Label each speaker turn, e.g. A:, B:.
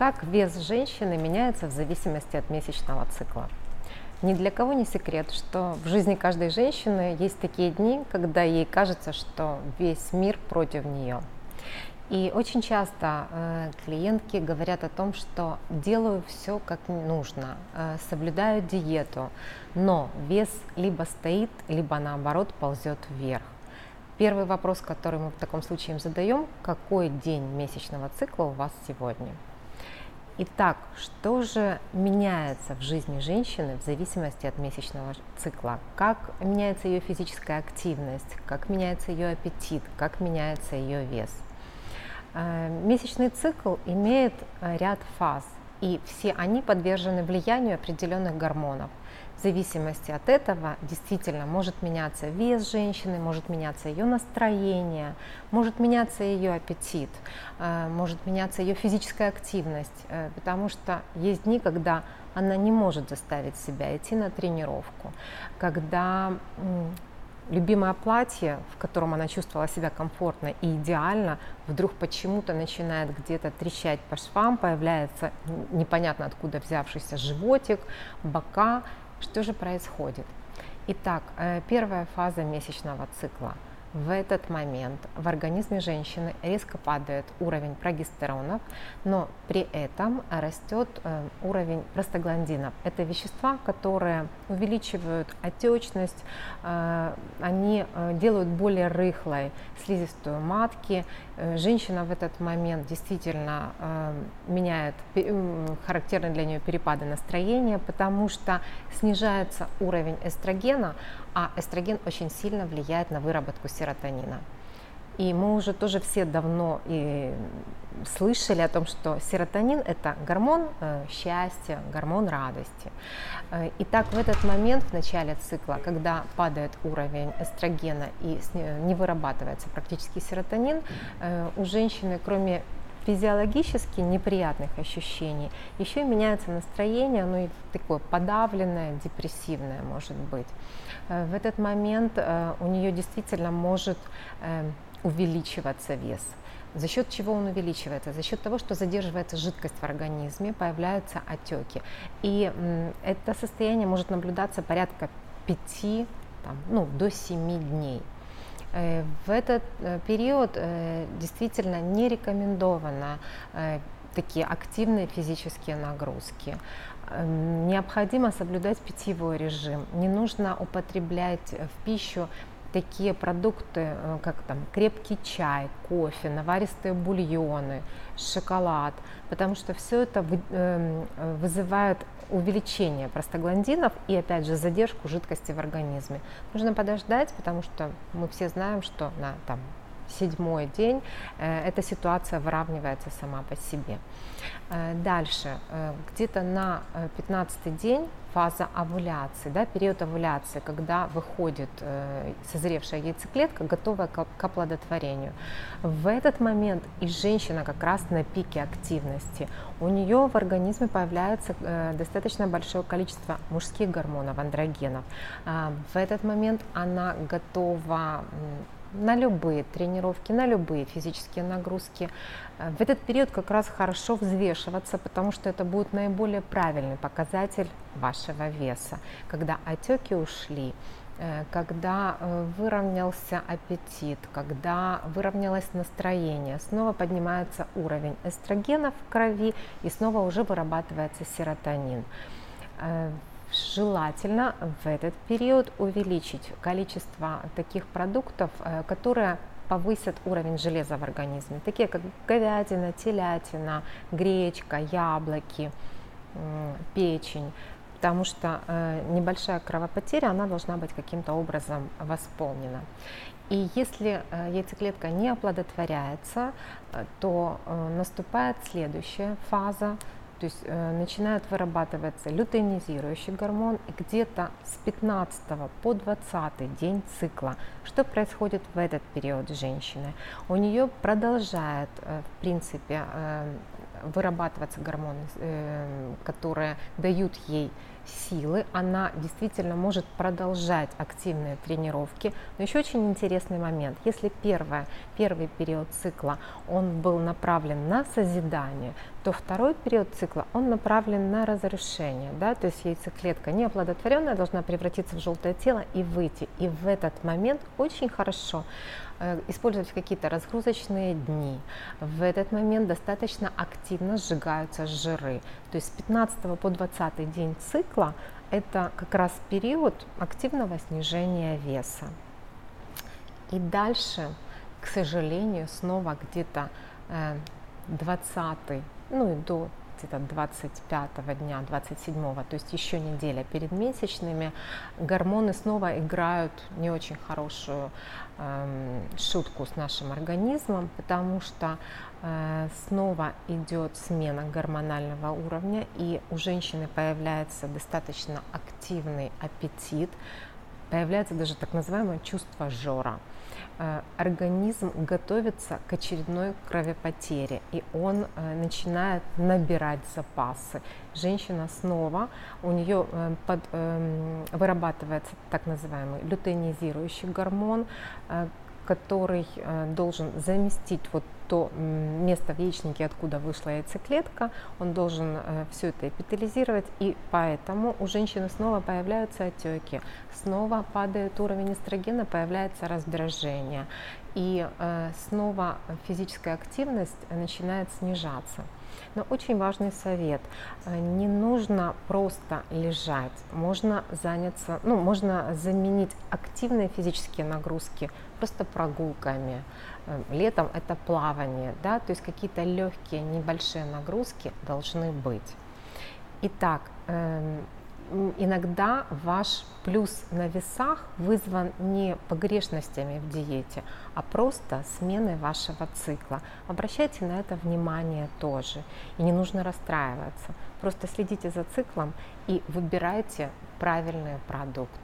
A: Как вес женщины меняется в зависимости от месячного цикла? Ни для кого не секрет, что в жизни каждой женщины есть такие дни, когда ей кажется, что весь мир против нее. И очень часто э, клиентки говорят о том, что делаю все как нужно, э, соблюдаю диету, но вес либо стоит, либо наоборот ползет вверх. Первый вопрос, который мы в таком случае им задаем, какой день месячного цикла у вас сегодня? Итак, что же меняется в жизни женщины в зависимости от месячного цикла? Как меняется ее физическая активность, как меняется ее аппетит, как меняется ее вес? Э, месячный цикл имеет э, ряд фаз, и все они подвержены влиянию определенных гормонов. В зависимости от этого действительно может меняться вес женщины, может меняться ее настроение, может меняться ее аппетит, э, может меняться ее физическая активность, э, потому что есть дни, когда она не может заставить себя идти на тренировку, когда любимое платье, в котором она чувствовала себя комфортно и идеально, вдруг почему-то начинает где-то трещать по швам, появляется непонятно откуда взявшийся животик, бока, что же происходит? Итак, э, первая фаза месячного цикла – в этот момент в организме женщины резко падает уровень прогестеронов, но при этом растет э, уровень простагландинов. Это вещества, которые увеличивают отечность, э, они э, делают более рыхлой слизистую матки. Женщина в этот момент действительно меняет характерные для нее перепады настроения, потому что снижается уровень эстрогена, а эстроген очень сильно влияет на выработку серотонина. И мы уже тоже все давно и слышали о том, что серотонин – это гормон э, счастья, гормон радости. Э, и так в этот момент, в начале цикла, когда падает уровень эстрогена и не вырабатывается практически серотонин, э, у женщины, кроме физиологически неприятных ощущений, еще и меняется настроение, оно и такое подавленное, депрессивное может быть. Э, в этот момент э, у нее действительно может э, увеличиваться вес. За счет чего он увеличивается? За счет того, что задерживается жидкость в организме, появляются отеки. И это состояние может наблюдаться порядка 5 там, ну, до 7 дней. В этот период действительно не рекомендовано такие активные физические нагрузки. Эм, необходимо соблюдать питьевой режим. Не нужно употреблять в пищу такие продукты, э, как там крепкий чай, кофе, наваристые бульоны, шоколад, потому что все это эм, вызывает увеличение простагландинов и опять же задержку жидкости в организме. Нужно подождать, потому что мы все знаем, что на там, седьмой день э, эта ситуация выравнивается сама по себе. Э, дальше, э, где-то на 15 день фаза овуляции, да, период овуляции, когда выходит созревшая яйцеклетка, готовая к, оплодотворению. В этот момент и женщина как раз на пике активности. У нее в организме появляется достаточно большое количество мужских гормонов, андрогенов. В этот момент она готова на любые тренировки, на любые физические нагрузки. Э, в этот период как раз хорошо взвешиваться, потому что это будет наиболее правильный показатель вашего веса, когда отеки ушли, э, когда э, выровнялся аппетит, когда выровнялось настроение, снова поднимается уровень эстрогена в крови и снова уже вырабатывается серотонин желательно в этот период увеличить количество таких продуктов, э, которые повысят уровень железа в организме, такие как говядина, телятина, гречка, яблоки, печень, потому что э, небольшая кровопотеря, она должна быть каким-то образом восполнена. И если э, яйцеклетка не оплодотворяется, то наступает следующая фаза, то есть э, начинает вырабатываться лютeinизирующий гормон, и где-то с 15 по 20 день цикла, что происходит в этот период женщины? У нее продолжает, э, в принципе, э, вырабатываться гормоны, э, которые дают ей силы, она действительно может продолжать активные тренировки. Но еще очень интересный момент. Если первое, первый период цикла он был направлен на созидание, то второй период цикла он направлен на разрушение. Да? То есть яйцеклетка неоплодотворенная должна превратиться в желтое тело и выйти. И в этот момент очень хорошо Э, использовать какие-то разгрузочные дни. В этот момент достаточно активно сжигаются жиры. То есть с 15 по 20 день цикла это как раз период активного снижения веса. И дальше, к сожалению, снова где-то 20 э, ну и до где-то 25 дня, 27, то есть еще неделя перед месячными, гормоны снова играют не очень хорошую э, шутку с нашим организмом, потому что э, снова идет смена гормонального уровня, и у женщины появляется достаточно активный аппетит, появляется даже так называемое чувство жора. Э, организм готовится к очередной кровопотере, и он э, начинает набирать запасы. Женщина снова, у нее э, под, эм, вырабатывается так называемый лютeinизирующий гормон, который должен заместить вот то место в яичнике, откуда вышла яйцеклетка, он должен все это эпителизировать, и поэтому у женщины снова появляются отеки, снова падает уровень эстрогена, появляется раздражение, и э, снова физическая активность начинает снижаться. Но очень важный совет. Э, не нужно просто лежать. Можно заняться, ну, можно заменить активные физические нагрузки просто прогулками. Э, летом это плавание, да, то есть какие-то легкие небольшие нагрузки должны быть. Итак, эм, иногда ваш плюс на весах вызван не погрешностями в диете, а просто сменой вашего цикла. Обращайте на это внимание тоже. И не нужно расстраиваться. Просто следите за циклом и выбирайте правильные продукты.